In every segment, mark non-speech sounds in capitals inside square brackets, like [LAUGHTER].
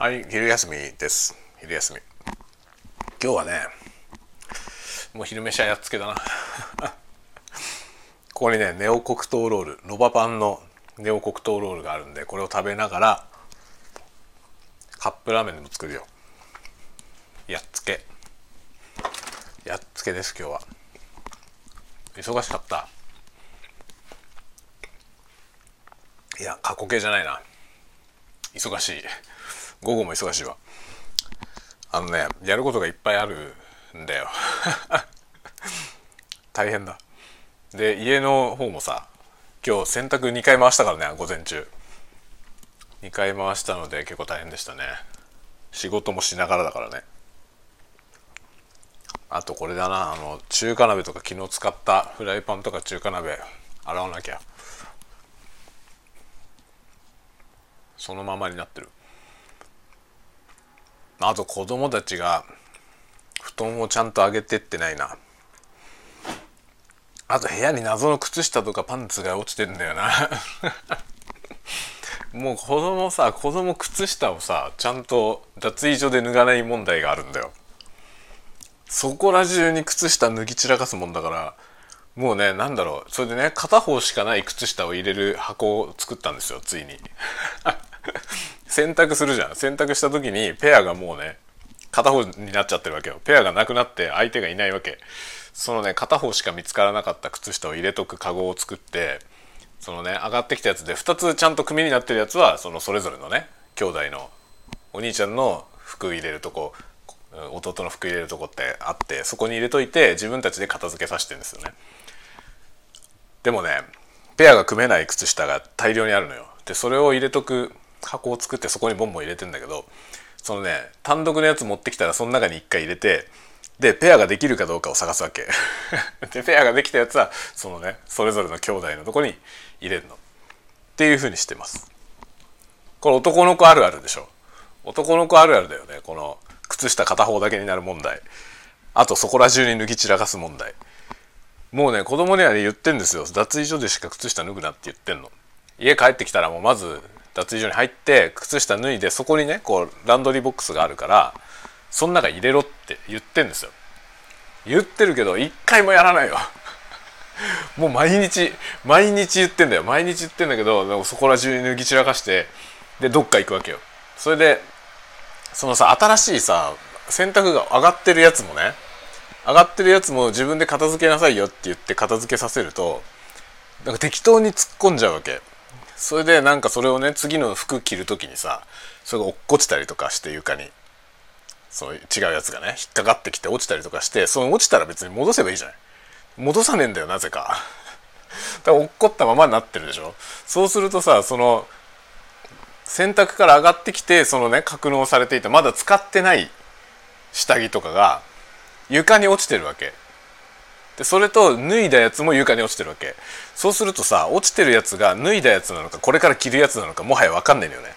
はい昼休みです。昼休み。今日はねもう昼飯はやっつけだな。[LAUGHS] ここにねネオ黒糖ロール。ロバパンのネオ黒糖ロールがあるんでこれを食べながらカップラーメンでも作るよ。やっつけ。やっつけです今日は。忙しかった。いや過去形じゃないな。忙しい。午後も忙しいわ。あのねやることがいっぱいあるんだよ。[LAUGHS] 大変だ。で家の方もさ今日洗濯2回回したからね午前中。2回回したので結構大変でしたね。仕事もしながらだからね。あとこれだな。あの中華鍋とか昨日使ったフライパンとか中華鍋洗わなきゃ。そのままになってる。あと子供たちが布団をちゃんと上げてってないな。あと部屋に謎の靴下とかパンツが落ちてんだよな。[LAUGHS] もう子供さ子供靴下をさちゃんと脱衣所で脱がない問題があるんだよ。そこら中に靴下脱ぎ散らかすもんだからもうねなんだろう。それでね片方しかない靴下を入れる箱を作ったんですよついに。[LAUGHS] 洗濯するじゃん。洗濯した時にペアがもうね片方になっちゃってるわけよ。ペアがなくなって相手がいないわけ。そのね片方しか見つからなかった靴下を入れとくカゴを作ってそのね上がってきたやつで2つちゃんと組になってるやつはそのそれぞれのね兄弟のお兄ちゃんの服入れるとこ弟の服入れるとこってあってそこに入れといて自分たちで片付けさせてるんですよね。でもねペアが組めない靴下が大量にあるのよ。でそれを入れとく箱を作ってそこにボンボン入れてんだけどそのね単独のやつ持ってきたらその中に1回入れてでペアができるかどうかを探すわけ。[LAUGHS] でペアができたやつはそのねそれぞれの兄弟のとこに入れるの。っていうふうにしてます。これ男の子あるあるでしょ。男の子あるあるだよね。この靴下片方だけになる問題。あとそこら中に脱ぎ散らかす問題。もうね子供にはね言ってんですよ。脱衣所でしか靴下脱ぐなって言ってんの。家帰ってきたらもうまず脱衣所に入って靴下脱いでそこにねこうランドリーボックスがあるからその中入れろって言ってんですよ。言ってるけど一回もやらないよ。[LAUGHS] もう毎日毎日言ってんだよ。毎日言ってんだけどそこら中に脱ぎ散らかしてでどっか行くわけよ。それでそのさ新しいさ洗濯が上がってるやつもね上がってるやつも自分で片付けなさいよって言って片付けさせるとなんか適当に突っ込んじゃうわけ。それでなんかそれをね次の服着る時にさそれが落っこちたりとかして床に。そう違うやつがね引っかかってきて落ちたりとかしてその落ちたら別に戻せばいいじゃない。戻さねえんだよなぜか。[LAUGHS] だから落っこったままになってるでしょ。そうするとさその洗濯から上がってきてそのね格納されていたまだ使ってない下着とかが床に落ちてるわけ。でそれと脱いだやつも床に落ちてるわけ。そうするとさ落ちてるやつが脱いだやつなのかこれから着るやつなのかもはや分かんないのよね。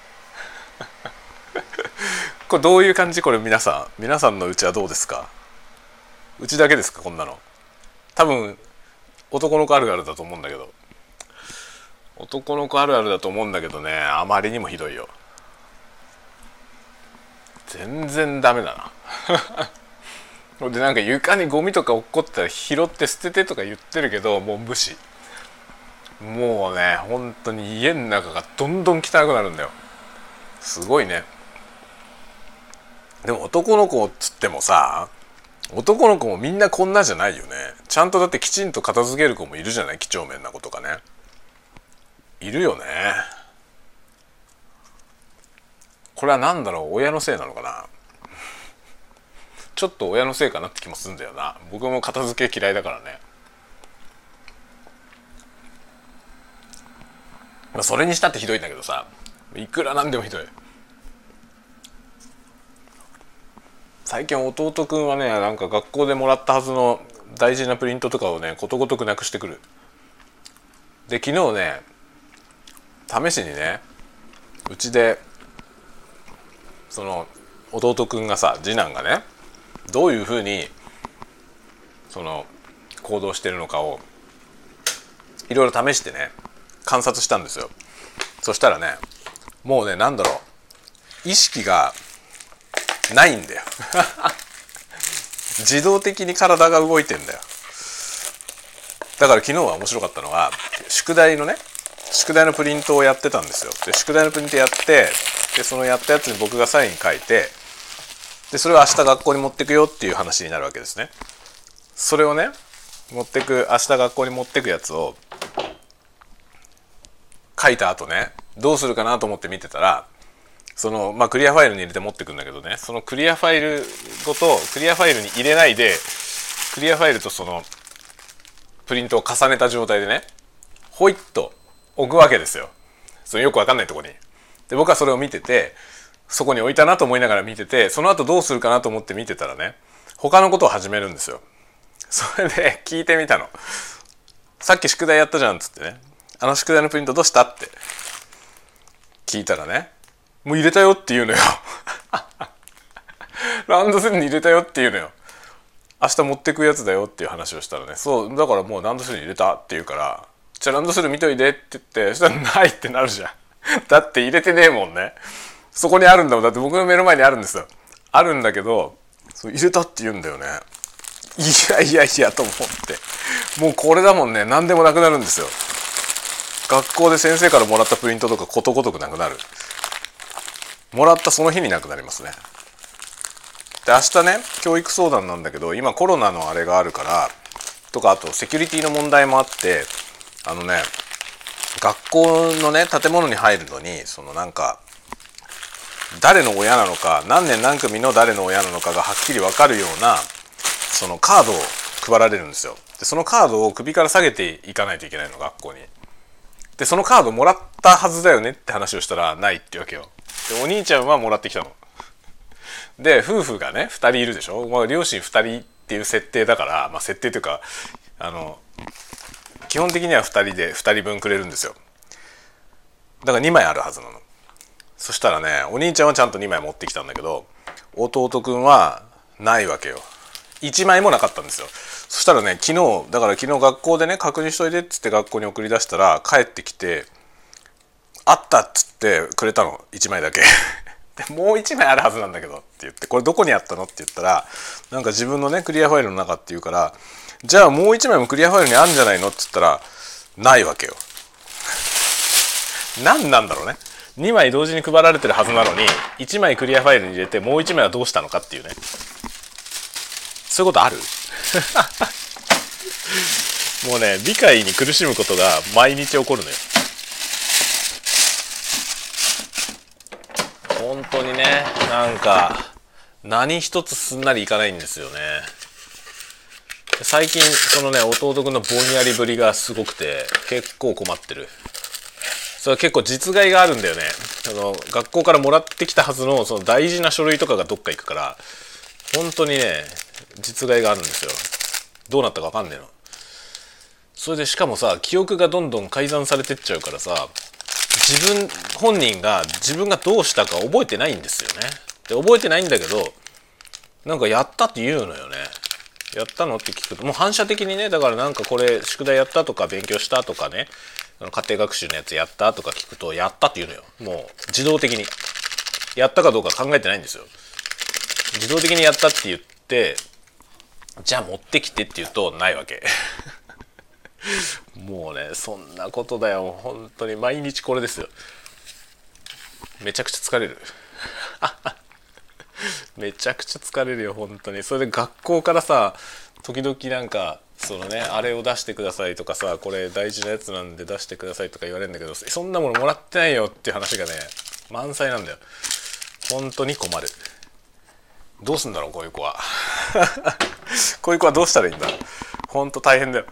[LAUGHS] これどういう感じ？これ皆さん。皆さんのうちはどうですか？うちだけですか？こんなの。多分男の子あるあるだと思うんだけど。男の子あるあるだと思うんだけどねあまりにもひどいよ。全然ダメだな。[LAUGHS] でなんか床にゴミとか落っこったら拾って捨ててとか言ってるけどもう無視。もうね本当に家の中がどんどん汚くなるんだよ。すごいね。でも男の子っつってもさ男の子もみんなこんなじゃないよね。ちゃんとだってきちんと片付ける子もいるじゃない？几帳面な子とかね。いるよね。これは何だろう？親のせいなのかな？ちょっと親のせいかなって気もするんだよな。僕も片付け嫌いだからね。まあそれにしたってひどいんだけどさ。いくらなんでもひどい。最近弟くんはねなんか学校でもらったはずの大事なプリントとかをねことごとくなくしてくる。で昨日ね試しにねうちでその弟くんがさ次男がねどういうふうにその行動してるのかをいろいろ試してね観察したんですよ。そしたらねもうね何だろう。意識がないんだよ。[LAUGHS] 自動的に体が動いてんだよ。だから昨日は面白かったのは宿題のね宿題のプリントをやってたんですよ。で宿題のプリントやってでそのやったやつに僕がサイン書いてでそれを明日学校に持ってくよっていう話になるわけですねそれをね持ってく明日学校に持ってくやつを書いた後ねどうするかなと思って見てたらそのまあクリアファイルに入れて持ってくんだけどねそのクリアファイルごとクリアファイルに入れないでクリアファイルとそのプリントを重ねた状態でねホイッと置くわけですよそのよくわかんないとこに。で僕はそれを見ててそこに置いたなと思いながら見ててその後どうするかなと思って見てたらね他のことを始めるんですよ。それで聞いてみたの。さっき宿題やったじゃんっつってね。あの宿題のプリントどうしたって。聞いたらねもう入れたよって言うのよ。[LAUGHS] ランドセルに入れたよって言うのよ。明日持ってくやつだよっていう話をしたらね。そうだからもうランドセルに入れたって言うからじゃあランドセル見といてって言ってそしたらないってなるじゃん。だって入れてねえもんね。そこにあるんだもん。だって僕の目の前にあるんですよ。あるんだけどそう入れたって言うんだよね。いやいやいやと思って。もうこれだもんね。何でもなくなるんですよ。学校で先生からもらったプリントとかことごとくなくなる。もらったその日になくなりますね。で明日ね教育相談なんだけど今コロナのあれがあるからとかあとセキュリティの問題もあってあのね学校のね建物に入るのにそのなんか誰の親なのか何年何組の誰の親なのかがはっきり分かるようなそのカードを配られるんですよ。でそのカードを首から下げていかないといけないの学校に。でそのカードもらったはずだよねって話をしたらないってわけよ。でお兄ちゃんはもらってきたの。で夫婦がね2人いるでしょ、まあ、両親2人っていう設定だから、まあ、設定というかあの基本的には2人で2人分くれるんですよ。だから2枚あるはずなの。そしたらねお兄ちゃんはちゃんと2枚持ってきたんだけど弟くんはないわけよ1枚もなかったんですよそしたらね昨日だから昨日学校でね確認しといてっつって学校に送り出したら帰ってきて「あった!」っつってくれたの1枚だけ [LAUGHS] もう1枚あるはずなんだけどって言って「これどこにあったの?」って言ったらなんか自分のねクリアファイルの中って言うから「じゃあもう1枚もクリアファイルにあるんじゃないの?」って言ったらないわけよ。[LAUGHS] 何なんだろうね2枚同時に配られてるはずなのに1枚クリアファイルに入れてもう1枚はどうしたのかっていうね。そういうことある？[LAUGHS] もうね理解に苦しむことが毎日起こるのよ。本当にねなんか何一つすんなりいかないんですよね。最近そのね弟君のぼんやりぶりがすごくて結構困ってる。それ結構実害があるんだよね。あの学校からもらってきたはずのその大事な書類とかがどっか行くから本当にね実害があるんですよ。どうなったか分かんねえの。それでしかもさ記憶がどんどん改ざんされてっちゃうからさ自分本人が自分がどうしたか覚えてないんですよね。で覚えてないんだけどなんかやったって言うのよね。やったのって聞くともう反射的にねだからなんかこれ宿題やったとか勉強したとかねあの家庭学習のやつやったとか聞くとやったって言うのよ。もう自動的に。やったかどうか考えてないんですよ。自動的にやったって言ってじゃあ持ってきてって言うとないわけ。[LAUGHS] もうねそんなことだよ。本当に毎日これですよ。めちゃくちゃ疲れる。[LAUGHS] めちゃくちゃ疲れるよ本当に。それで学校からさ時々なんかそのねあれを出してくださいとかさこれ大事なやつなんで出してくださいとか言われるんだけどそんなものもらってないよっていう話がね満載なんだよ。本当に困る。どうすんだろうこういう子は。[LAUGHS] こういう子はどうしたらいいんだ。本当大変だよ。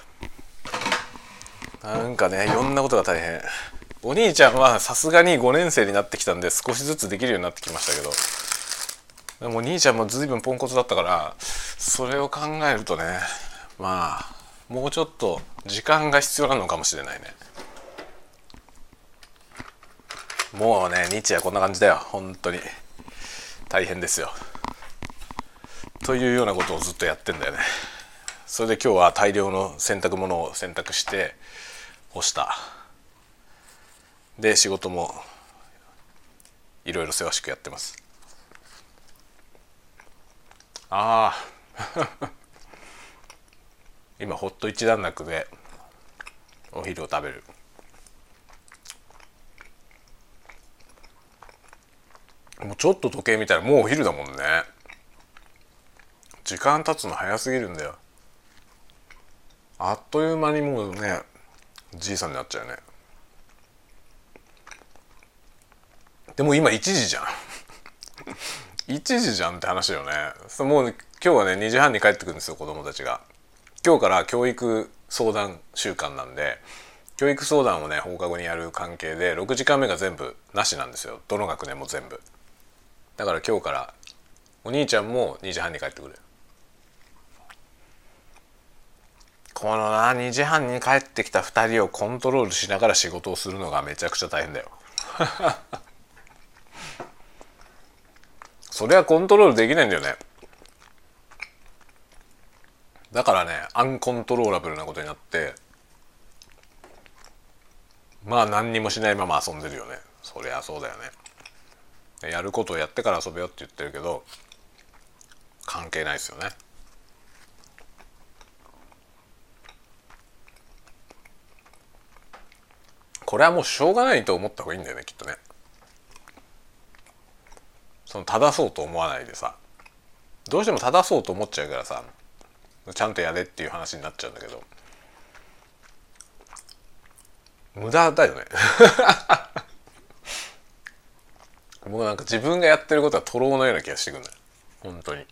なんかねいろんなことが大変。お兄ちゃんはさすがに5年生になってきたんで少しずつできるようになってきましたけど。でもお兄ちゃんも随分ポンコツだったからそれを考えるとねまあもうちょっと時間が必要なのかもしれないね。もうね日夜こんな感じだよ。本当に。大変ですよ。というようなことをずっとやってんだよね。それで今日は大量の洗濯物を洗濯して干した。で仕事もいろいろせわしくやってます。ああ今ほっと一段落でお昼を食べる。もうちょっと時計見たらもうお昼だもんね。時間経つの早すぎるんだよ。あっという間にもうねじいさんになっちゃうね。でも今1時じゃん。[LAUGHS] 1時じゃんって話よね。もう今日はね2時半に帰ってくるんですよ子供たちが。今日から教育相談週間なんで教育相談をね放課後にやる関係で6時間目が全部なしなんですよ。どの学年も全部。だから今日からお兄ちゃんも2時半に帰ってくるこのな2時半に帰ってきた2人をコントロールしながら仕事をするのがめちゃくちゃ大変だよ。[LAUGHS] それはコントロールできないんだよね。だからねアンコントローラブルなことになってまあ何にもしないまま遊んでるよね。そりゃそうだよね。やることをやってから遊べよって言ってるけど関係ないですよね。これはもうしょうがないと思った方がいいんだよねきっとね。その正そうと思わないでさ。どうしても正そうと思っちゃうからさちゃんとやれっていう話になっちゃうんだけど。無駄だよね。[LAUGHS] もうなんか自分がやってることは徒労のような気がしてくるんだよ。本当に。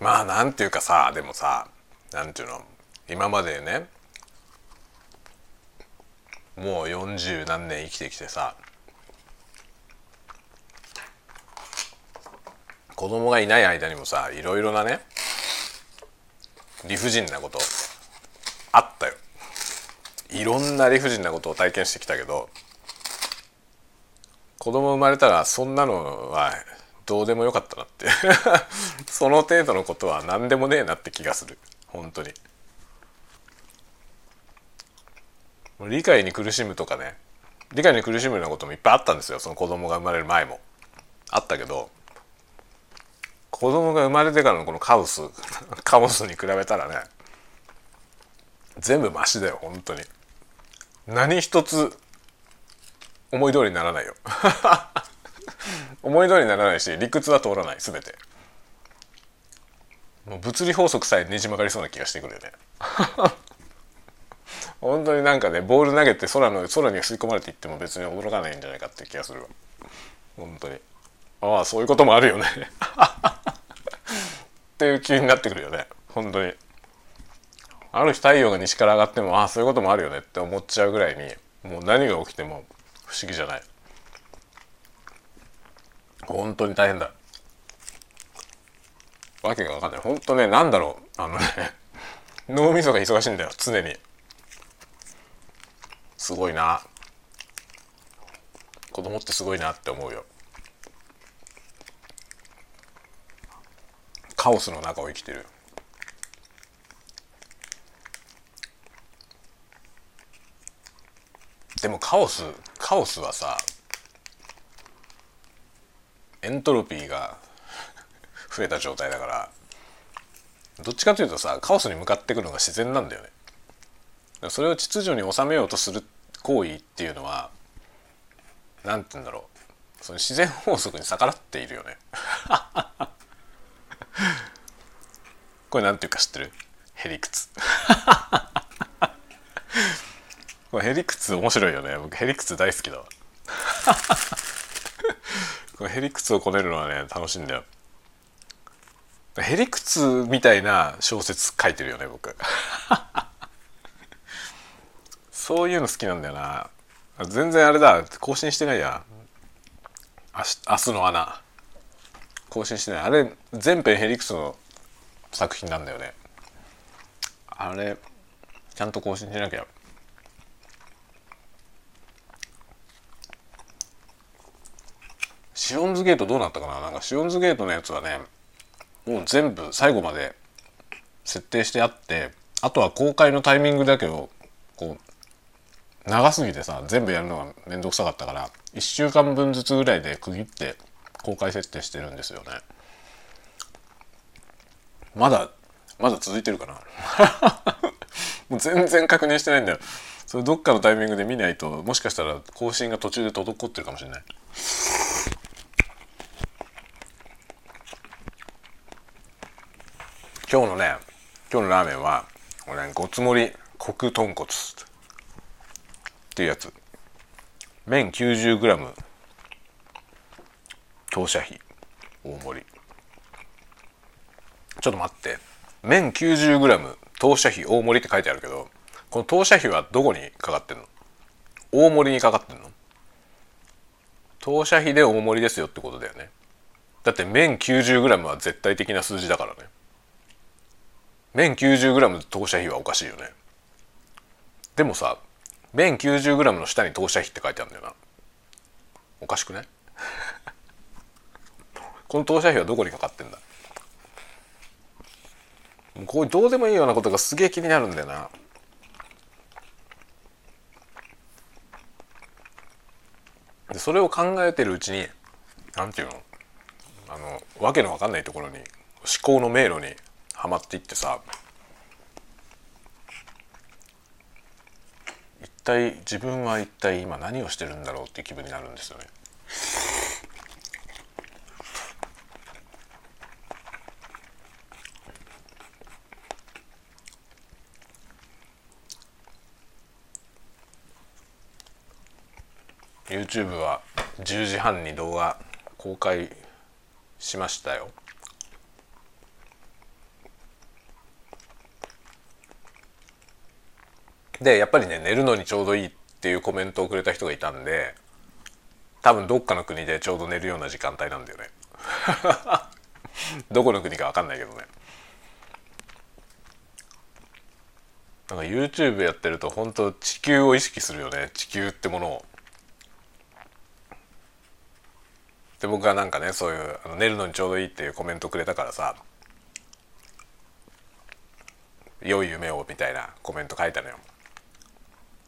まあなんていうかさでもさなんていうの？今までねもう40何年生きてきてさ子供がいない間にもさいろいろなね理不尽なことあったよ。いろんな理不尽なことを体験してきたけど子供生まれたらそんなのはどうでもよかったなって。[LAUGHS] その程度のことは何でもねえなって気がする。本当に。理解に苦しむとかね理解に苦しむようなこともいっぱいあったんですよ。その子供が生まれる前も。あったけど子供が生まれてからのこのカオス [LAUGHS] カオスに比べたらね全部マシだよ本当に。何一つ思い通りにならないよ。[LAUGHS] 思い通りにならないし理屈は通らない全て。もう物理法則さえねじ曲がりそうな気がしてくるよね。本当になんかねボール投げて空の空に吸い込まれていっても別に驚かないんじゃないかって気がするわ。本当に。ああそういうこともあるよね。っていう気になってくるよね。本当に。ある日太陽が西から上がってもああそういうこともあるよねって思っちゃうぐらいにもう何が起きても不思議じゃない。本当に大変だ。わけが分かんない。本当ねなんだろう。あのね脳みそが忙しいんだよ常に。すごいな。子供ってすごいなって思うよ。カオスの中を生きてる。でもカオスカオスはさエントロピーが [LAUGHS] 増えた状態だからどっちかというとさカオスに向かっていくのが自然なんだよね。それを秩序に収めようとする行為っていうのは何て言うんだろう。その自然法則に逆らっているよね。[LAUGHS] これ何ていうか知ってる？へりくつこれへりくつ面白いよね。僕へりくつ大好きだわ。これへりくつをこねるのはね楽しいんだよ。へりくつみたいな小説書いてるよね僕。そういうの好きなんだよな。全然あれだ。更新してないや。明日の穴更新してない。あれ全編ヘリクスの作品なんだよね。あれちゃんと更新しなきゃ。シオンズゲートどうなったかな？なんかシオンズゲートのやつはねもう全部最後まで設定してあってあとは公開のタイミングだけをこう長すぎてさ全部やるのが面倒くさかったから1週間分ずつぐらいで区切って公開設定してるんですよね。まだまだ続いてるかな？[LAUGHS] もう全然確認してないんだよ。それどっかのタイミングで見ないともしかしたら更新が途中で滞ってるかもしれない。今日のね今日のラーメンはこれ、ね、ごつ盛りコク豚骨。っていうやつ。麺 90g 当社費。大盛り。ちょっと待って。麺 90g 当社費大盛りって書いてあるけどこの当社費はどこにかかってんの？大盛りにかかってんの？当社費で大盛りですよってことだよね。だって麺 90g は絶対的な数字だからね。麺 90g 当社費はおかしいよね。でもさ麺 90g の下に当社費って書いてあるんだよな。おかしくない？[LAUGHS] この当社費はどこにかかってんだ？こういうどうでもいいようなことがすげえ気になるんだよな。でそれを考えてるうちになんていうの？あのわけのわかんないところに思考の迷路にはまっていってさ体自分は一体今何をしてるんだろうっていう気分になるんですよね。YouTube は10時半に動画公開しましたよでやっぱりね寝るのにちょうどいいっていうコメントをくれた人がいたんで多分どっかの国でちょうど寝るような時間帯なんだよね。[LAUGHS] どこの国か分かんないけどね。なんか YouTube やってると本当地球を意識するよね。地球ってものを。で僕がなんかねそういうあの寝るのにちょうどいいっていうコメントくれたからさ良い夢をみたいなコメント書いたのよ。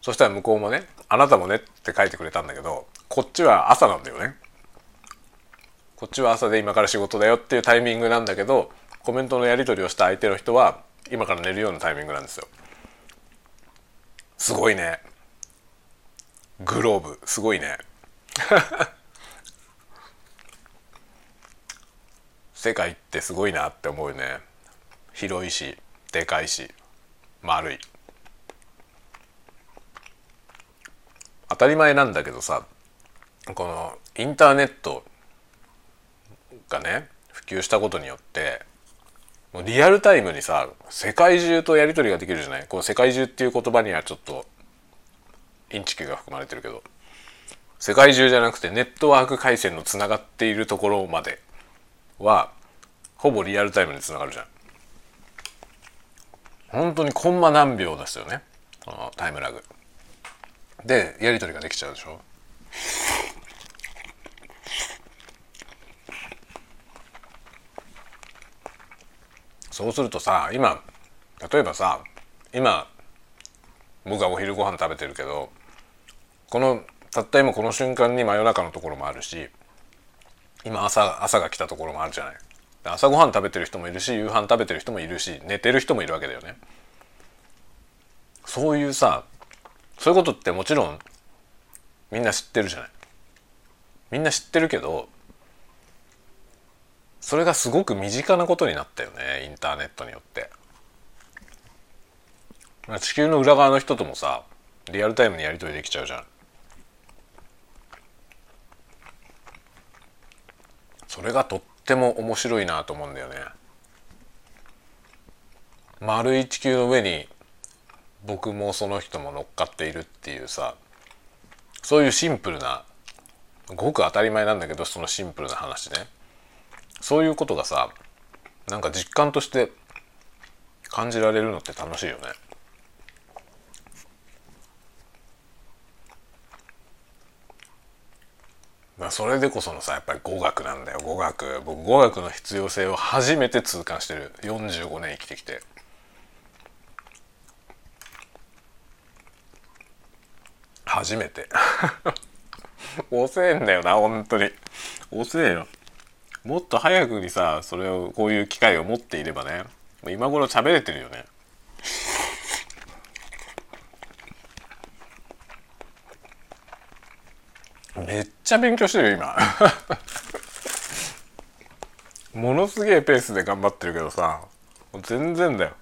そしたら向こうもね「あなたもね」って書いてくれたんだけどこっちは朝なんだよね。こっちは朝で今から仕事だよっていうタイミングなんだけどコメントのやり取りをした相手の人は今から寝るようなタイミングなんですよ。すごいね。グローブ。すごいね。[LAUGHS] 世界ってすごいなって思うね。広いしでかいし丸い。当たり前なんだけどさこのインターネットがね普及したことによってもうリアルタイムにさ世界中とやり取りができるじゃない？この世界中っていう言葉にはちょっとインチキが含まれてるけど。世界中じゃなくてネットワーク回線のつながっているところまではほぼリアルタイムにつながるじゃん。本当にコンマ何秒ですよね？このタイムラグ。でやり取りができちゃうでしょ？そうするとさ今例えばさ今僕はお昼ご飯食べてるけどこのたった今この瞬間に真夜中のところもあるし今朝朝が来たところもあるじゃない。朝ごはん食べてる人もいるし夕飯食べてる人もいるし寝てる人もいるわけだよね。そういうさそういうことってもちろんみんな知ってるじゃない。みんな知ってるけどそれがすごく身近なことになったよねインターネットによって。地球の裏側の人ともさリアルタイムにやり取りできちゃうじゃん。それがとっても面白いなと思うんだよね。丸い地球の上に僕もその人も乗っかっているっていうさそういうシンプルなごく当たり前なんだけどそのシンプルな話ね。そういうことがさなんか実感として感じられるのって楽しいよね。まあそれでこそのさやっぱり語学なんだよ。語学。僕語学の必要性を初めて痛感してる。45年生きてきて。初めて。遅えんだよな本当に。遅えよ。もっと早くにさそれをこういう機会を持っていればね今頃喋れてるよね。めっちゃ勉強してるよ今。ものすげえペースで頑張ってるけどさ全然だよ。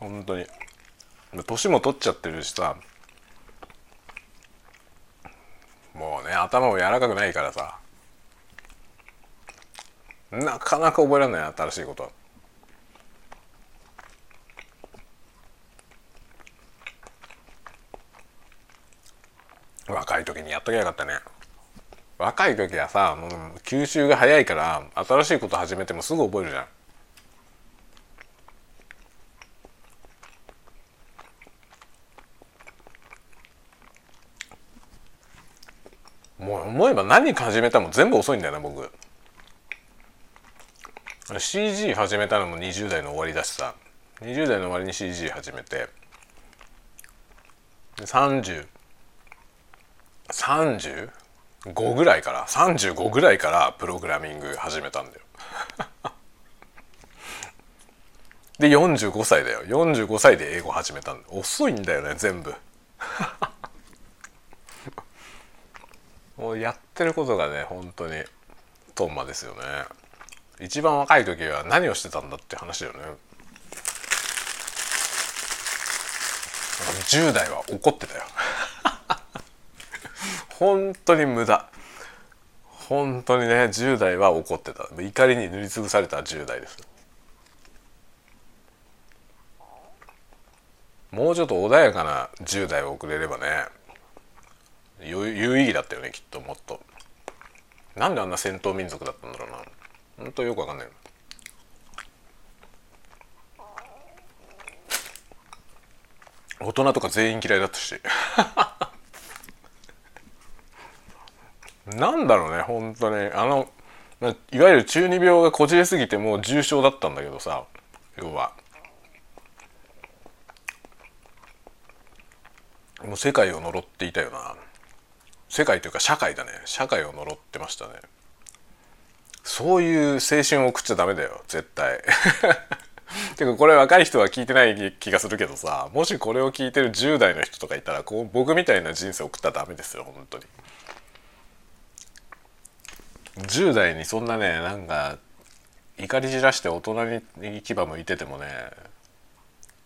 本当に。年も取っちゃってるしさもうね頭も柔らかくないからさ。なかなか覚えられない新しいこと。若い時にやっときゃよかったね。若い時はさもう吸収が早いから新しいこと始めてもすぐ覚えるじゃん。もう思えば何始めたも全部遅いんだよな僕。CG 始めたのも20代の終わりだしさ。20代の終わりに CG 始めて。3035ぐらいから。35ぐらいからプログラミング始めたんだよ。で45歳だよ。45歳で英語始めたんだ遅いんだよね全部。もうやってることがね本当にトンマですよね。一番若い時は何をしてたんだって話だよね。10代は怒ってたよ。[LAUGHS] 本当に無駄。本当にね10代は怒ってた。怒りに塗りつぶされた10代です。もうちょっと穏やかな10代を送れればね有意義だったよねきっともっと。なんであんな戦闘民族だったんだろうな。本当よくわかんない大人とか全員嫌いだったし。[LAUGHS] なんだろうね本当に。あのいわゆる中二病がこじれすぎてもう重症だったんだけどさ要は。もう世界を呪っていたよな。世界というか社会だね。社会を呪ってましたね。そういう青春を送っちゃダメだよ。絶対。[LAUGHS] てかこれ若い人は聞いてない気がするけどさもしこれを聞いてる10代の人とかいたらこう僕みたいな人生送ったらダメですよ本当に。10代にそんなねなんか怒り散らして大人に牙向いててもね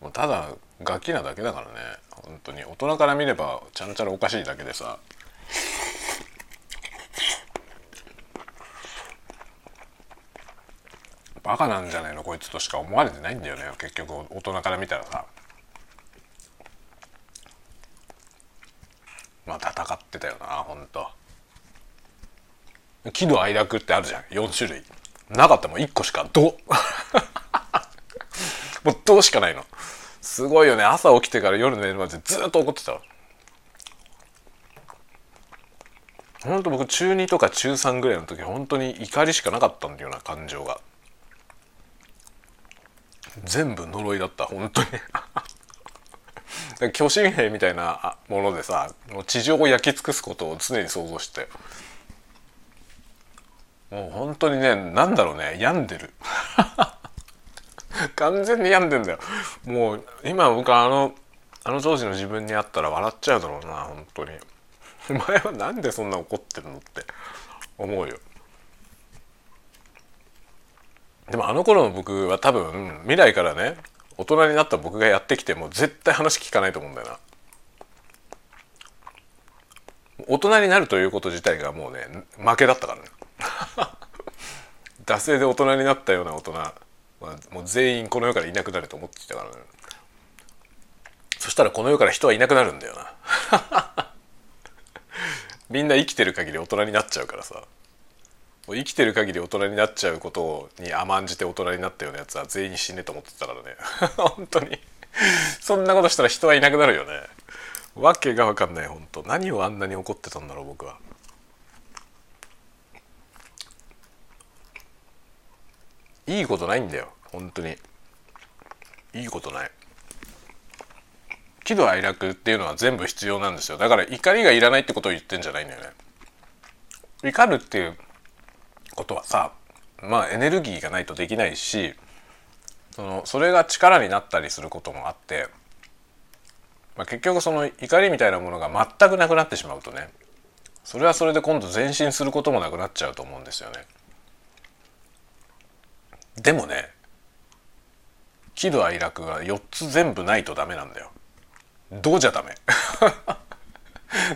もうただガキなだけだからね本当に。大人から見ればちゃんちゃらおかしいだけでさ。バカなんじゃないの？こいつとしか思われてないんだよね。結局大人から見たらさ。まあ戦ってたよなほんと。喜怒哀楽ってあるじゃん。4種類。なかったもん。1個しか「ど [LAUGHS]」もう「ど」しかないの。すごいよね。朝起きてから夜寝るまでずっと怒ってたほんと僕中2とか中3ぐらいの時本当に怒りしかなかったんだよな感情が。全部呪いだった本当に。[LAUGHS] 巨神兵みたいなものでさ地上を焼き尽くすことを常に想像して。もう本当にねなんだろうね病んでる。[LAUGHS] 完全に病んでんだよ。もう今僕あのあの当時の自分に会ったら笑っちゃうだろうな本当に。[LAUGHS] お前はなんでそんな怒ってるのって思うよ。でもあの頃の僕は多分未来からね大人になった僕がやってきても絶対話聞かないと思うんだよな。大人になるということ自体がもうね負けだったからね。[LAUGHS] 惰性で大人になったような大人はもう全員この世からいなくなると思ってたからね。そしたらこの世から人はいなくなるんだよな。[LAUGHS] みんな生きてる限り大人になっちゃうからさ。生きてる限り大人になっちゃうことに甘んじて大人になったようなやつは全員死ねと思ってたからね。[LAUGHS] 本当に。そんなことしたら人はいなくなるよね。わけが分かんない本当。何をあんなに怒ってたんだろう僕は。いいことないんだよ本当に。いいことない。喜怒哀楽っていうのは全部必要なんですよだから怒りがいらないってことを言ってんじゃないんだよね怒るっていうことはさまあエネルギーがないとできないしそのそれが力になったりすることもあって、まあ、結局その怒りみたいなものが全くなくなってしまうとねそれはそれで今度前進することもなくなっちゃうと思うんですよね。でもね喜怒哀楽が4つ全部ないとダメなんだよ。どうじゃダメ。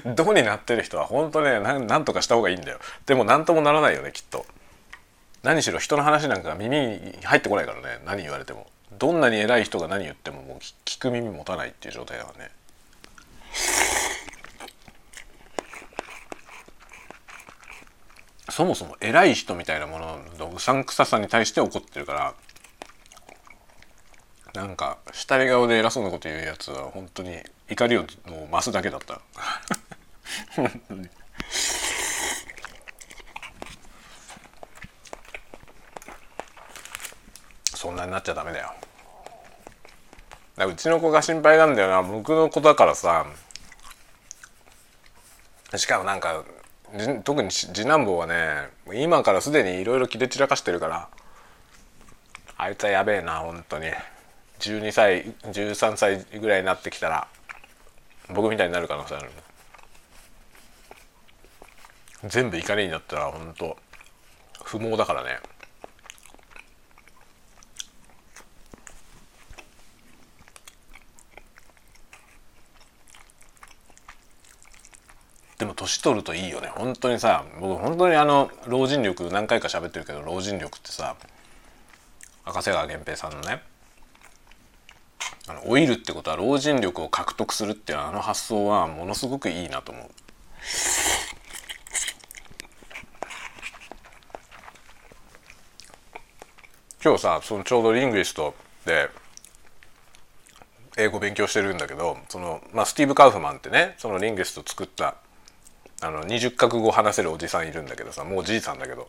[LAUGHS] どうになってる人は本当ねなんとかした方がいいんだよ。でも何ともならないよねきっと。何しろ人の話なんか耳に入ってこないからね何言われても。どんなに偉い人が何言ってももう聞く耳持たないっていう状態だからね。そもそも偉い人みたいなもののうさんくささに対して怒ってるからなんか下り顔で偉そうなこと言うやつは本当に怒りをもう増すだけだった。そんなになっちゃダメだよ。うちの子が心配なんだよな。僕の子だからさ。しかもなんか特に次男坊はね今からすでにいろいろ切れ散らかしてるから。あいつはやべえな本当に。12歳13歳ぐらいになってきたら僕みたいになる可能性ある全部怒りになったら本当不毛だからね。でも年取るといいよね。本当にさ僕本当にあの老人力何回か喋ってるけど老人力ってさ赤瀬川源平さんのねあの老いるってことは老人力を獲得するっていうあの発想はものすごくいいなと思う。今日さそのちょうどリングリストで英語勉強してるんだけどその、まあ、スティーブ・カウフマンってねそのリングリスト作ったあの20カ国語話せるおじさんいるんだけどさもうじいさんだけど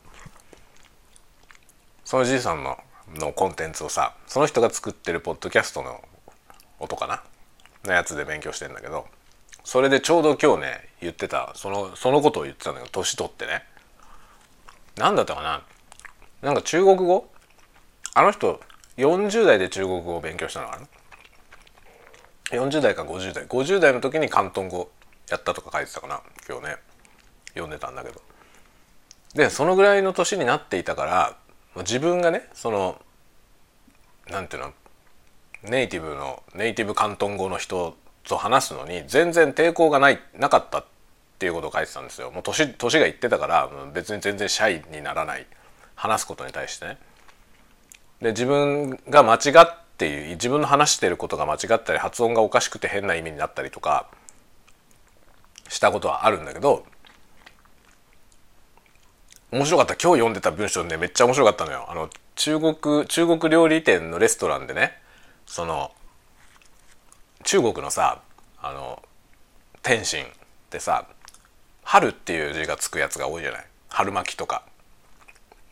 そのじいさんののコンテンツをさその人が作ってるポッドキャストの音かな？のやつで勉強してんだけどそれでちょうど今日ね言ってたそのそのことを言ってたんだけど年取ってね。何だったかな？なんか中国語？あの人40代で中国語を勉強したのかな？40代か50代。50代の時に広東語やったとか書いてたかな？今日ね。読んでたんだけど。でそのぐらいの年になっていたから自分がねそのなんていうの？ネイティブのネイティブ広東語の人と話すのに全然抵抗がないなかったっていうことを書いてたんですよ。もう年年が言ってたから別に全然シャイにならない話すことに対してね。で自分が間違っていう自分の話してることが間違ったり発音がおかしくて変な意味になったりとかしたことはあるんだけど面白かった今日読んでた文章、ね、めっちゃ面白かったのよ。あの中国中国料理店のレストランでねその中国のさあの天津ってさ春っていう字がつくやつが多いじゃない？春巻きとか。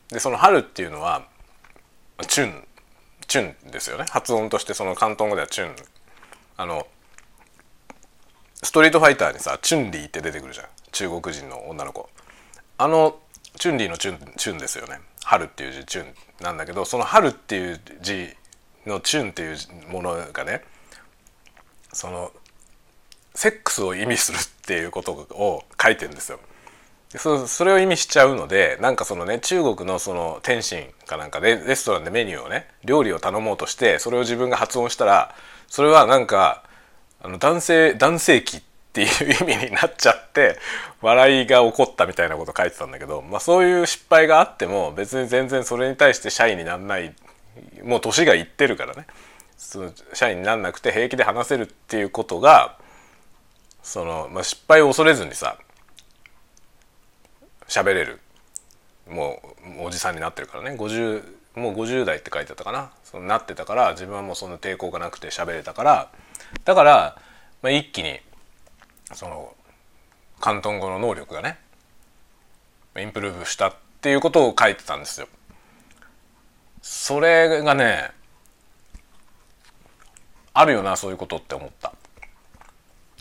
でその春っていうのはチュンチュンですよね。発音としてその広東語ではチュンあのストリートファイターにさチュンリーって出てくるじゃん。中国人の女の子。あのチュンリーのチュンチュンですよね。春っていう字チュンなんだけどその春っていう字のチュンっていうものがねそのセックスを意味するっていうことを書いてんですよ。そそれを意味しちゃうのでなんかそのね中国のその天津かなんかでレストランでメニューをね料理を頼もうとしてそれを自分が発音したらそれはなんかあの男性男性器っていう意味になっちゃって笑いが起こったみたいなこと書いてたんだけど、まあ、そういう失敗があっても別に全然それに対してシャイにならないもう年がいってるからね。その社員になんなくて平気で話せるっていうことがその、まあ、失敗を恐れずにさ喋れる。もうおじさんになってるからね。50もう50代って書いてたかな。そのなってたから自分はもうそんな抵抗がなくて喋れたから。だから、まあ、一気にその広東語の能力がねインプルーブしたっていうことを書いてたんですよ。それがねあるよなそういうことって思った。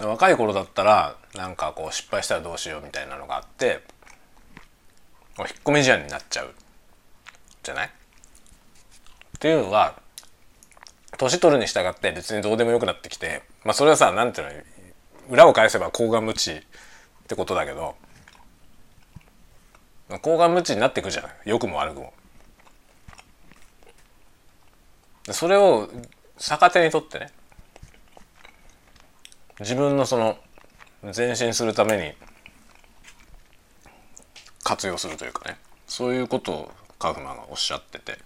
若い頃だったらなんかこう失敗したらどうしようみたいなのがあって引っ込み思案になっちゃう。じゃない？っていうのは年取るに従って別にどうでもよくなってきてまあそれはさ何ていうの裏を返せば高顔無知ってことだけど高顔無知になってくじゃない？良くも悪くも。それを逆手にとってね。自分のその前進するために活用するというかね。そういうことをカフマがおっしゃってて。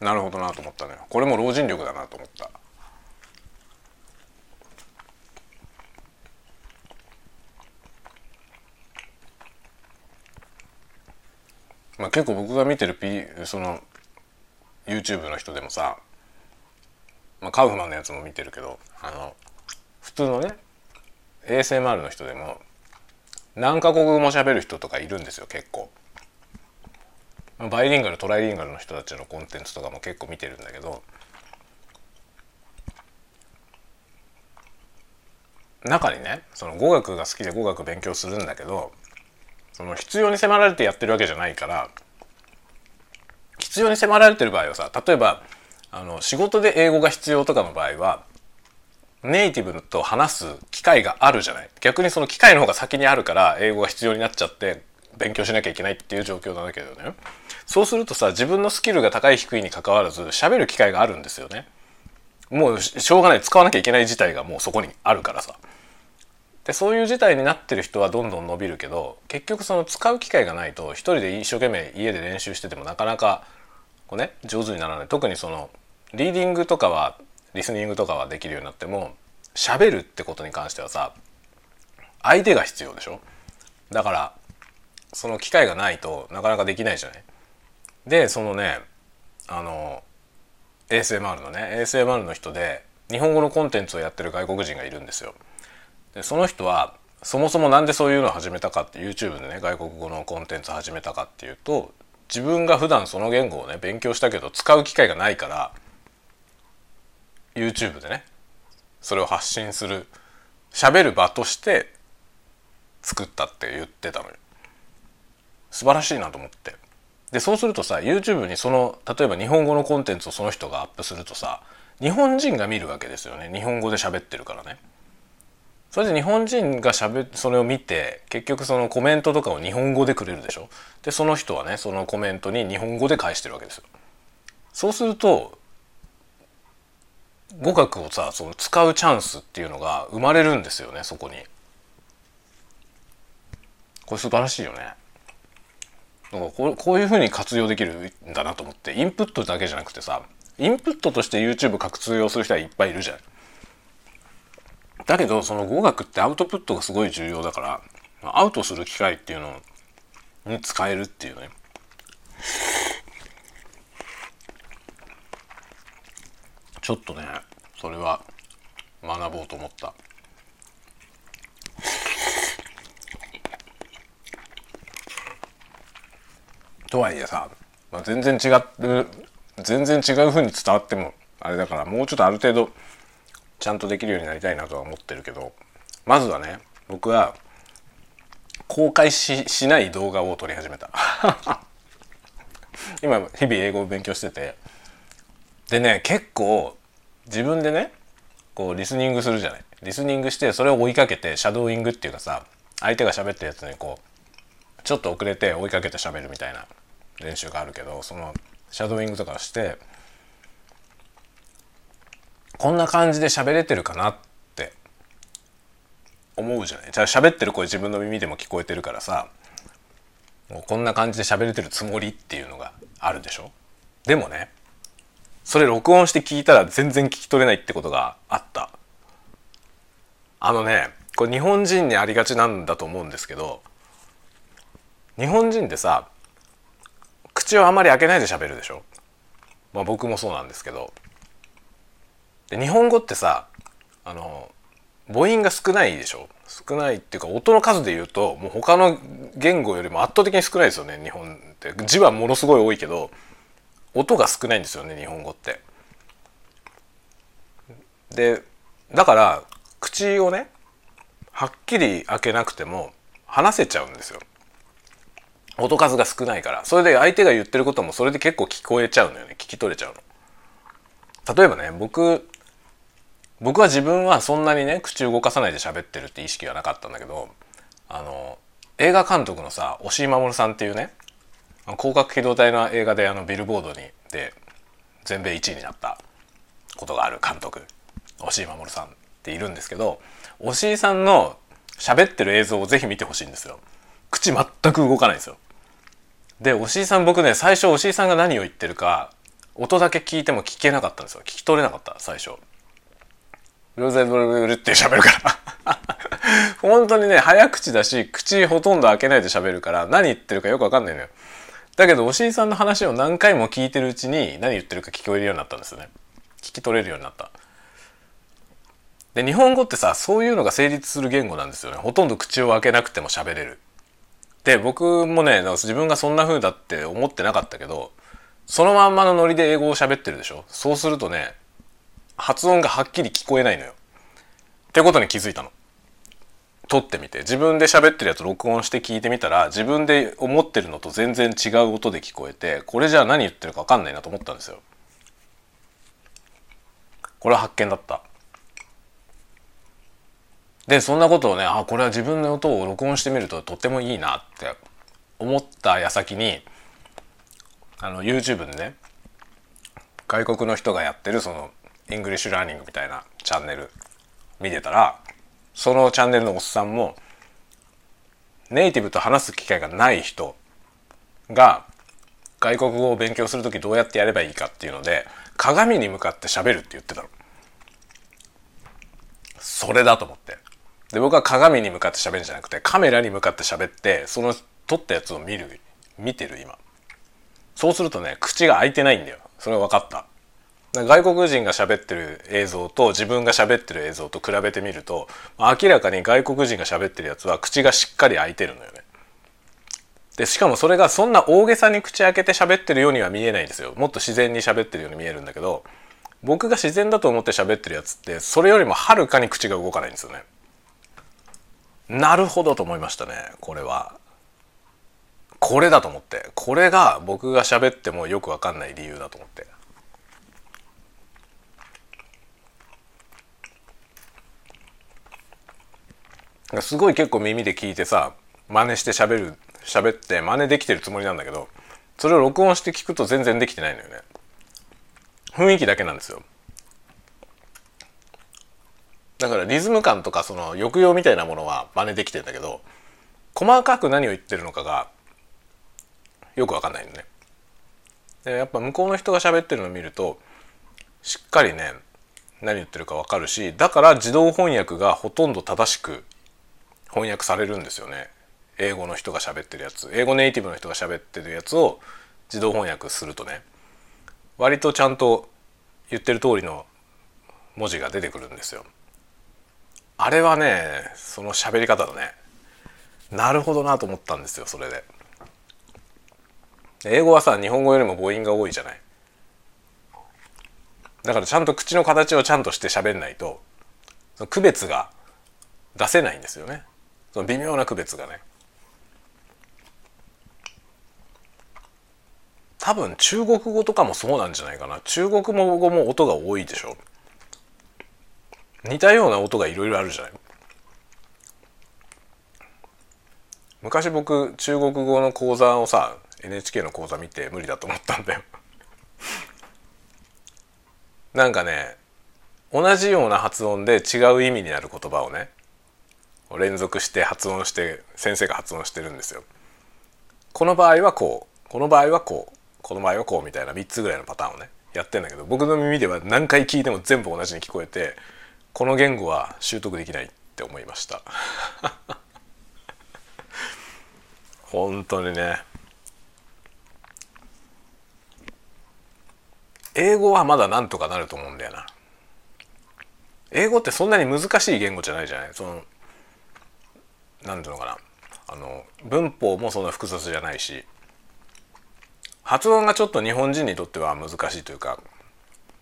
なるほどなと思ったねこれも老人力だなと思った。まあ結構僕が見てる、P、その YouTube の人でもさ、まあ、カウフマンのやつも見てるけどあの普通のね ASMR の人でも何カ国語も喋る人とかいるんですよ結構。バイリンガルトライリンガルの人たちのコンテンツとかも結構見てるんだけど中にねその語学が好きで語学勉強するんだけどその必要に迫られてやってるわけじゃないから必要に迫られてる場合はさ例えばあの仕事で英語が必要とかの場合はネイティブと話す機会があるじゃない。逆にその機会の方が先にあるから英語が必要になっちゃって勉強しなきゃいけないっていう状況なわけだよね。そうするとさ自分のスキルが高い低いにかかわらず喋る機会があるんですよね。もうしょうがない。使わなきゃいけない事態がもうそこにあるからさ。でそういう事態になってる人はどんどん伸びるけど結局その使う機会がないと一人で一生懸命家で練習しててもなかなかこうね上手にならない特にそのリーディングとかはリスニングとかはできるようになっても喋るってことに関してはさ相手が必要でしょ？だからその機会がないとなかなかできないじゃない？でそのねあの ASMR のね ASMR の人で日本語のコンテンツをやってる外国人がいるんですよ。でその人はそもそも何でそういうのを始めたかって YouTube でね外国語のコンテンツ始めたかっていうと自分が普段その言語をね勉強したけど使う機会がないから YouTube でねそれを発信する喋る場として作ったって言ってたのよ。素晴らしいなと思って。でそうするとさ YouTube にその例えば日本語のコンテンツをその人がアップするとさ日本人が見るわけですよね日本語で喋ってるからね。それで日本人がしゃべそれを見て結局そのコメントとかを日本語でくれるでしょ？でその人はねそのコメントに日本語で返してるわけですよ。そうすると語学をさその使うチャンスっていうのが生まれるんですよねそこに。これ素晴らしいよね。だかこうこういうふうに活用できるんだなと思ってインプットだけじゃなくてさインプットとして YouTube 活用する人はいっぱいいるじゃん。だけどその語学ってアウトプットがすごい重要だからアウトする機会っていうのに使えるっていうね。ちょっとねそれは学ぼうと思った。とはいえさ、まあ、全然違って全然違う風に伝わってもあれだからもうちょっとある程度ちゃんとできるようになりたいなとは思ってるけどまずはね僕は公開ししない動画を撮り始めた。[LAUGHS] 今日々英語を勉強してて。でね結構自分でねこうリスニングするじゃない。リスニングしてそれを追いかけてシャドーイングっていうかさ相手が喋ったやつにこうちょっと遅れて追いかけて喋るみたいな練習があるけどそのシャドーイングとかしてこんな感じで喋れてるかなって思うじゃない？じゃあ喋ってる声自分の耳でも聞こえてるからさもうこんな感じで喋れてるつもりっていうのがあるでしょ？でもねそれ録音して聞いたら全然聞き取れないってことがあった。あのねこれ日本人にありがちなんだと思うんですけど日本人ってさ口をあまり開けないで喋るでしょ？まあ僕もそうなんですけどで日本語ってさあの母音が少ないでしょ？少ないっていうか音の数で言うともう他の言語よりも圧倒的に少ないですよね日本って字はものすごい多いけど音が少ないんですよね日本語って。でだから口をねはっきり開けなくても話せちゃうんですよ。音数が少ないからそれで相手が言ってることもそれで結構聞こえちゃうのよね聞き取れちゃうの。例えばね僕僕は自分はそんなにね口動かさないで喋ってるって意識はなかったんだけどあの映画監督のさ押井守さんっていうね広角機動隊の映画であのビルボードにで全米1位になったことがある監督押井守さんっているんですけど押井さんの喋ってる映像をぜひ見てほしいんですよ。口全く動かないんですよ。で押井さん僕ね最初押井さんが何を言ってるか音だけ聞いても聞けなかったんですよ。聞き取れなかった最初。ブルゼブルブルって喋るから。[LAUGHS] 本当にね早口だし口ほとんど開けないで喋るから何言ってるかよく分かんないのよ。だけど押井さんの話を何回も聞いてるうちに何言ってるか聞こえるようになったんですよね。聞き取れるようになった。で日本語ってさそういうのが成立する言語なんですよね。ほとんど口を開けなくても喋れる。で僕もね自分がそんな風だって思ってなかったけどそのまんまのノリで英語を喋ってるでしょ。そうするとね発音がはっきり聞こえないのよ。ってことに気づいたの。撮ってみて。自分で喋ってるやつ録音して聞いてみたら自分で思ってるのと全然違う音で聞こえてこれじゃあ何言ってるか分かんないなと思ったんですよ。これは発見だった。でそんなことをねあこれは自分の音を録音してみるととってもいいなって思った矢先にあの YouTube でね外国の人がやってるその English learning みたいなチャンネル見てたらそのチャンネルのおっさんもネイティブと話す機会がない人が外国語を勉強する時どうやってやればいいかっていうので鏡に向かって喋るって言ってたの。それだと思って。で僕は鏡に向かって喋るんじゃなくてカメラに向かって喋ってその撮ったやつを見る見てる今。そうするとね口が開いてないんだよ。それは分かった。外国人が喋ってる映像と自分が喋ってる映像と比べてみると明らかに外国人が喋ってるやつは口がしっかり開いてるのよね。でしかもそれがそんな大げさに口開けて喋ってるようには見えないんですよ。もっと自然に喋ってるように見えるんだけど僕が自然だと思って喋ってるやつってそれよりもはるかに口が動かないんですよね。なるほどと思いましたねこれは。これだと思ってこれが僕が喋ってもよくわかんない理由だと思って。すごい結構耳で聞いてさ真似して喋る喋って真似できてるつもりなんだけどそれを録音して聞くと全然できてないのよね。雰囲気だけなんですよ。だからリズム感とかその抑揚みたいなものは真似できてんだけど細かく何を言ってるのかがよくわかんないのね。でやっぱ向こうの人が喋ってるのを見るとしっかりね何言ってるかわかるしだから自動翻訳がほとんど正しく翻訳されるんですよね。英語の人が喋ってるやつ。英語ネイティブの人が喋ってるやつを自動翻訳するとね割とちゃんと言ってる通りの文字が出てくるんですよ。あれはねその喋り方だねなるほどなと思ったんですよそれで。英語はさ日本語よりも母音が多いじゃない。だからちゃんと口の形をちゃんとして喋んないと区別が出せないんですよね。その微妙な区別がね。多分中国語とかもそうなんじゃないかな。中国語も音が多いでしょ。似たような音がいろいろあるじゃない。昔僕中国語の講座をさ NHK の講座見て無理だと思ったんだよ。なんかね同じような発音で違う意味になる言葉をね連続して発音して先生が発音してるんですよ。この場合はこうこの場合はこうこの場合はこうみたいな3つぐらいのパターンをねやってんだけど僕の耳では何回聞いても全部同じに聞こえてこの言語は習得できないって思いました。[LAUGHS] 本当にね。英語はまだなんとかなると思うんだよな。英語ってそんなに難しい言語じゃないじゃない？その何ていうのかな。あの文法もそんな複雑じゃないし。発音がちょっと日本人にとっては難しいというか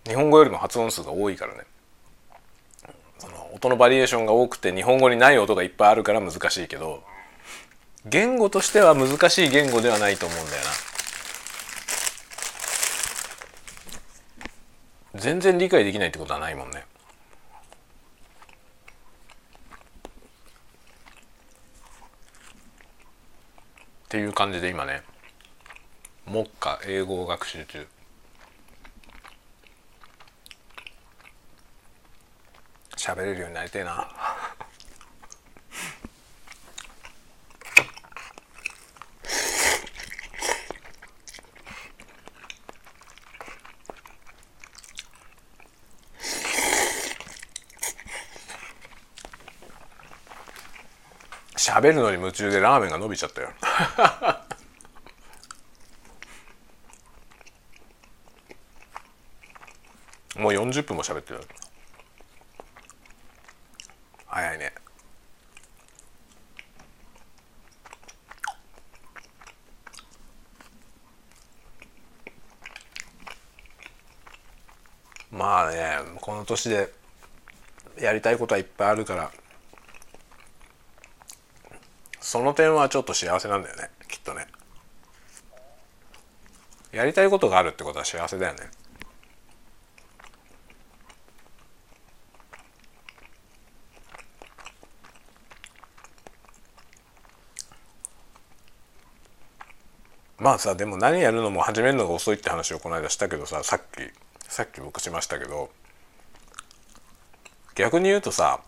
日本語よりも発音数が多いからね。その音のバリエーションが多くて日本語にない音がいっぱいあるから難しいけど言語としては難しい言語ではないと思うんだよな。全然理解できないってことはないもんね。っていう感じで今ね目下英語を学習中。喋れるようになりたいな。喋るのに夢中でラーメンが伸びちゃったよ。[LAUGHS] もう40分も喋ってる。早いね。まあねこの年でやりたいことはいっぱいあるから。その点はちょっと幸せなんだよね。きっとね。やりたいことがあるってことは幸せだよね。まあさでも何やるのも始めるのが遅いって話をこの間したけどささっきさっき僕しましたけど逆に言うとさ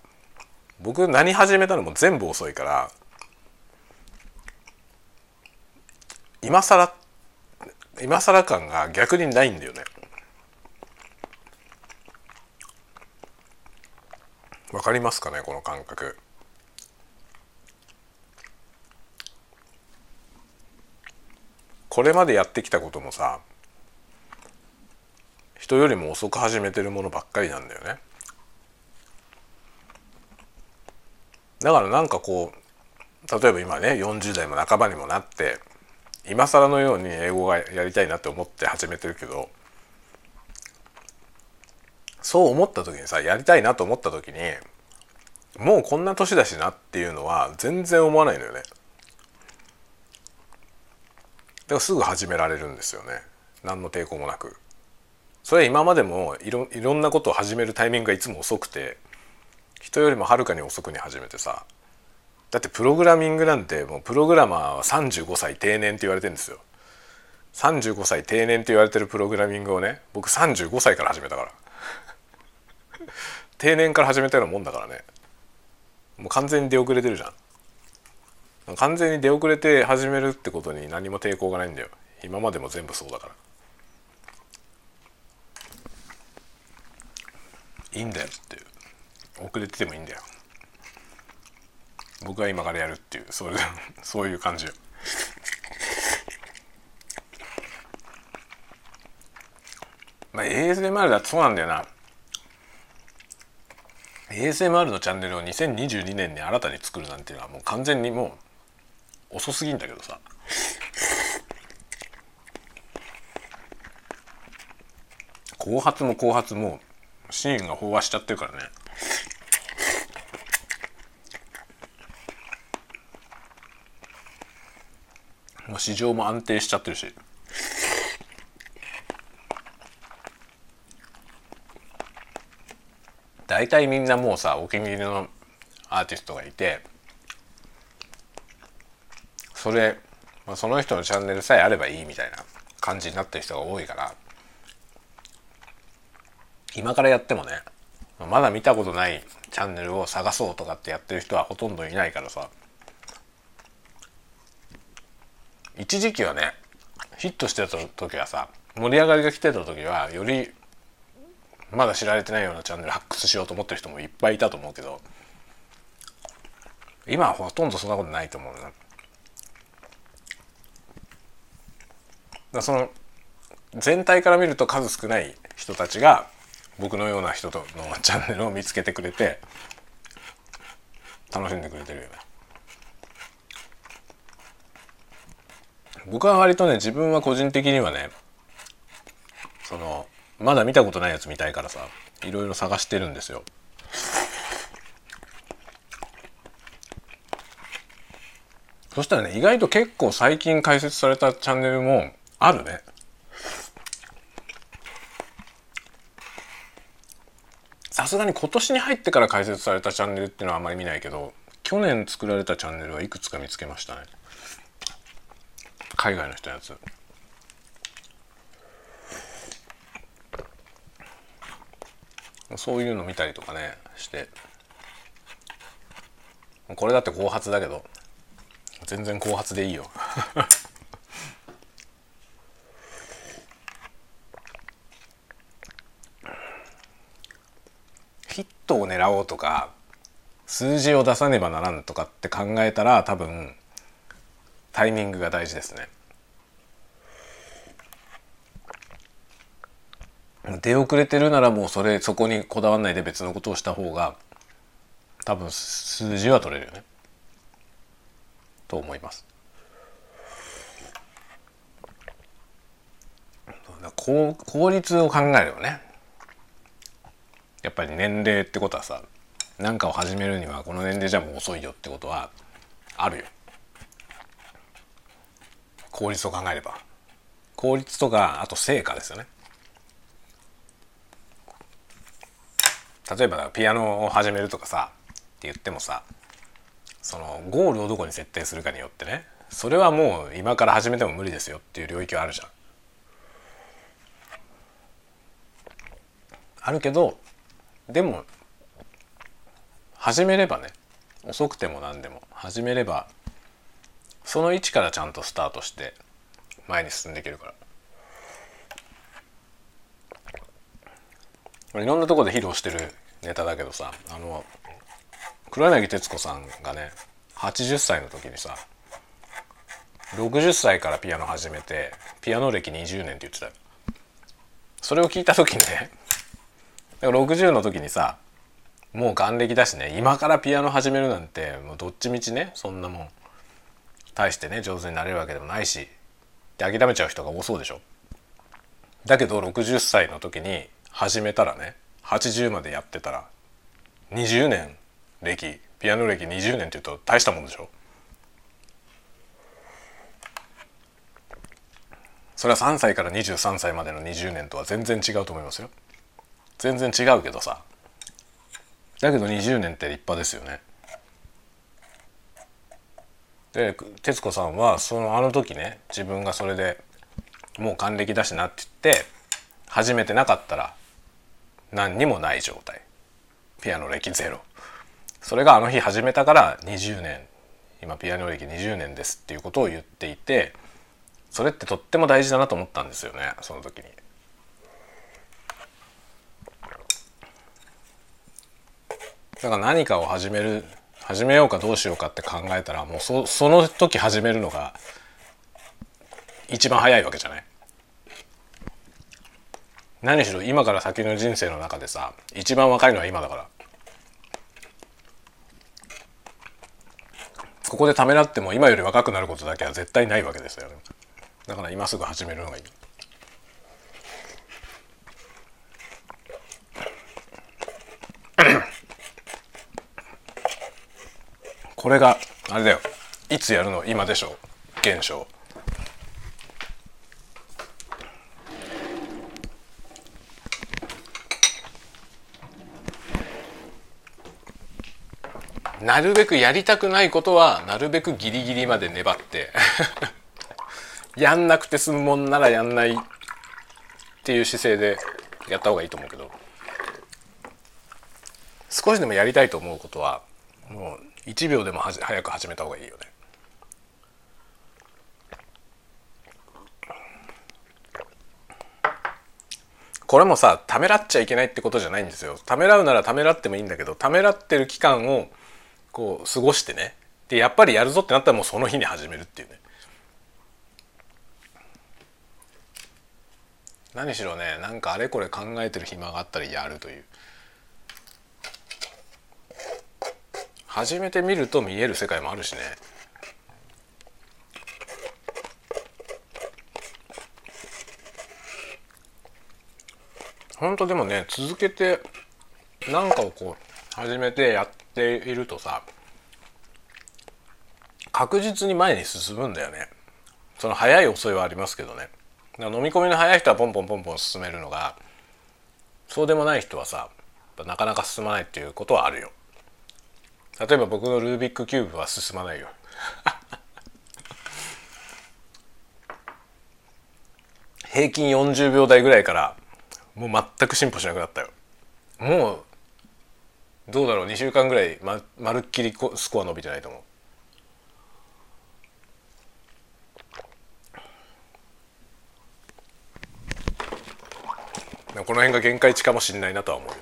僕何始めたのも全部遅いから今更今更感が逆にないんだよね。わかりますかねこの感覚。これまでやってきたこともさ人よりも遅く始めてるものばっかりなんだよね。だからなんかこう例えば今ね40代も半ばにもなって今更のように英語がやりたいなって思って始めてるけどそう思った時にさやりたいなと思った時にもうこんな年だしなっていうのは全然思わないのよね。だからすぐ始められるんですよね何の抵抗もなくそれは今までもいろいろんなことを始めるタイミングがいつも遅くて人よりもはるかに遅くに始めてさだってプログラミングなんてもうプログラマーは35歳定年って言われてるんですよ。35歳定年って言われてるプログラミングをね僕35歳から始めたから。[LAUGHS] 定年から始めたようなもんだからね。もう完全に出遅れてるじゃん。完全に出遅れて始めるってことに何も抵抗がないんだよ。今までも全部そうだから。いいんだよって遅れててもいいんだよ。僕は今からやるっていうそういう [LAUGHS] そういう感じまあ ASMR だとそうなんだよな。ASMR のチャンネルを2022年に新たに作るなんていうのはもう完全にもう遅すぎんだけどさ。後発も後発もシーンが飽和しちゃってるからね。もう市場も安定しちゃってるし。大体みんなもうさお気に入りのアーティストがいてそれ、まあ、その人のチャンネルさえあればいいみたいな感じになってる人が多いから今からやってもねまだ見たことないチャンネルを探そうとかってやってる人はほとんどいないからさ。一時期はねヒットしてた時はさ盛り上がりが来てた時はよりまだ知られてないようなチャンネル発掘しようと思ってる人もいっぱいいたと思うけど今はほとんどそんなことないと思うな。だその全体から見ると数少ない人たちが僕のような人とのチャンネルを見つけてくれて楽しんでくれてるよね。僕は割とね自分は個人的にはねそのまだ見たことないやつ見たいからさいろいろ探してるんですよ。そしたらね意外と結構最近開設されたチャンネルもあるね。さすがに今年に入ってから開設されたチャンネルっていうのはあまり見ないけど去年作られたチャンネルはいくつか見つけましたね。海外の人のやつ。そういうの見たりとかねして。これだって後発だけど全然後発でいいよ。[LAUGHS] ヒットを狙おうとか数字を出さねばならんとかって考えたら多分タイミングが大事ですね。出遅れてるならもうそれそこにこだわんないで別のことをした方が多分数字は取れるよね。と思います。効効率を考えるよねやっぱり年齢ってことはさ何かを始めるにはこの年齢じゃもう遅いよってことはあるよ。効率を考えれば。効率とかあと成果ですよね。例えばピアノを始めるとかさって言ってもさそのゴールをどこに設定するかによってねそれはもう今から始めても無理ですよっていう領域はあるじゃん。あるけどでも始めればね遅くても何でも始めればその位置からちゃんとスタートして前に進んでいけるからいろんなとこで披露してるネタだけどさあの黒柳徹子さんがね80歳の時にさ60歳からピアノ始めてピアノ歴20年って言ってたよ。それを聞いた時にね60の時にさもう還暦だしね今からピアノ始めるなんてもうどっちみちねそんなもん大してね上手になれるわけでもないしで諦めちゃう人が多そうでしょ。だけど60歳の時に始めたらね80までやってたら20年歴ピアノ歴20年っていうと大したもんでしょ？それは3歳から23歳までの20年とは全然違うと思いますよ。全然違うけどさ。だけど20年って立派ですよね。で徹子さんはそのあの時ね自分がそれでもう還暦だしなって言って始めてなかったら何にもない状態。ピアノ歴ゼロ。それがあの日始めたから20年。今ピアノ歴20年ですっていうことを言っていてそれってとっても大事だなと思ったんですよねその時に。だから何かを始める始めようかどうしようかって考えたらもうそその時始めるのが一番早いわけじゃない。何しろ今から先の人生の中でさ一番若いのは今だから。ここでためらっても今より若くなることだけは絶対ないわけですよね。だから今すぐ始めるのがいい。これがあれだよ。いつやるの？今でしょ？現象。なるべくやりたくないことはなるべくギリギリまで粘って [LAUGHS] やんなくて済むもんならやんないっていう姿勢でやった方がいいと思うけど少しでもやりたいと思うことはもう1秒でもはじ早く始めた方がいいよね。これもさためらっちゃいけないってことじゃないんですよ。ためらうならためらってもいいんだけどためらってる期間をこう過ごしてね。でやっぱりやるぞってなったらもうその日に始めるっていうね。何しろねなんかあれこれ考えてる暇があったらやるという。始めてみると見える世界もあるしね。本当でもね続けて何かをこう始めてやっているとさ確実に前に進むんだよね。その早い遅いはありますけどね。飲み込みの早い人はポンポンポンポン進めるのがそうでもない人はさなかなか進まないっていうことはあるよ。例えば僕のルービックキューブは進まないよ。[LAUGHS] 平均40秒台ぐらいからもう全く進歩しなくなったよ。もうどうだろう？2週間ぐらいままるっきりスコア伸びてないと思う。この辺が限界値かもしれないなとは思うよ。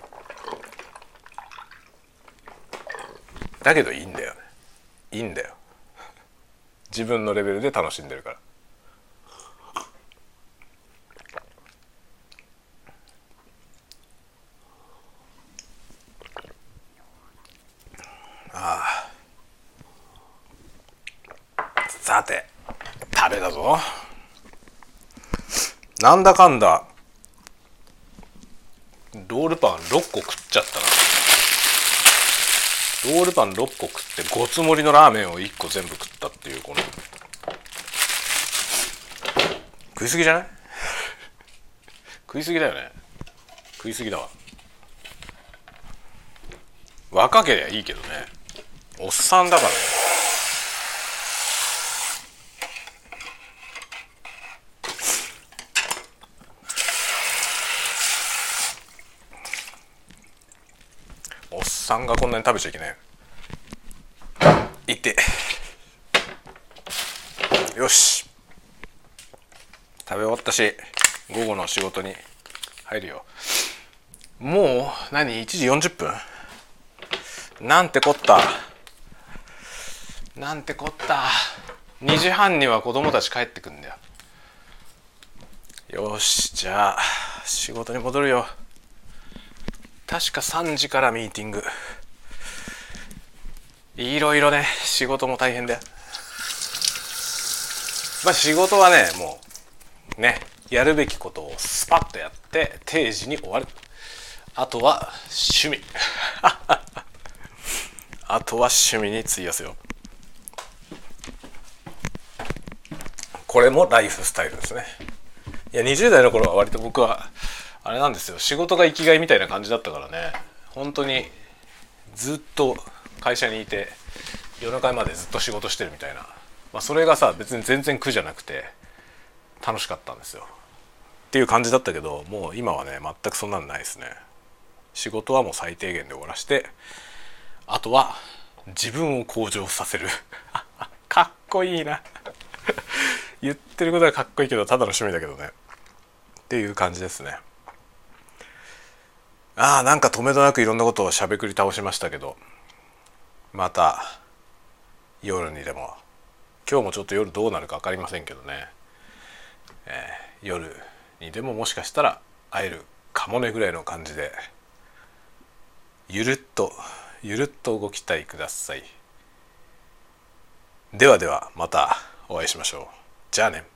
だけどいいんだよいいんだよ。自分のレベルで楽しんでるからああさて食べたぞなんだかんだロールパン6個食っちゃったな。ロールパン6個食ってごつ盛りのラーメンを1個全部食ったっていうこの。食いすぎじゃない？[LAUGHS] 食いすぎだよね。食いすぎだわ。若けりゃいいけどね。おっさんだからね。さんがこんなに食べちゃいけない。いって。よし。食べ終わったし午後の仕事に入るよ。もう何？1時40分？なんてこった。なんてこった。2時半には子供たち帰ってくんだよ。よしじゃあ仕事に戻るよ。確か3時からミーティング。いろいろね仕事も大変だよ。まあ仕事はねもうねやるべきことをスパッとやって定時に終わる。あとは趣味。[LAUGHS] あとは趣味に費やすよ。これもライフスタイルですね。いや20代の頃は割と僕はあれなんですよ。仕事が生きがいみたいな感じだったからね。本当にずっと会社にいて夜中までずっと仕事してるみたいな、まあ、それがさ別に全然苦じゃなくて楽しかったんですよ。っていう感じだったけどもう今はね全くそんなのないですね。仕事はもう最低限で終わらしてあとは自分を向上させる。[LAUGHS] かっこいいな。言ってることはかっこいいけどただの趣味だけどね。っていう感じですね。ああなんか止めどなくいろんなことをしゃべくり倒しましたけど。また夜にでも。今日もちょっと夜どうなるか分かりませんけどね、えー、夜にでももしかしたら会えるかもねぐらいの感じで。ゆるっとゆるっとご期待ください。ではではまたお会いしましょう。じゃあね。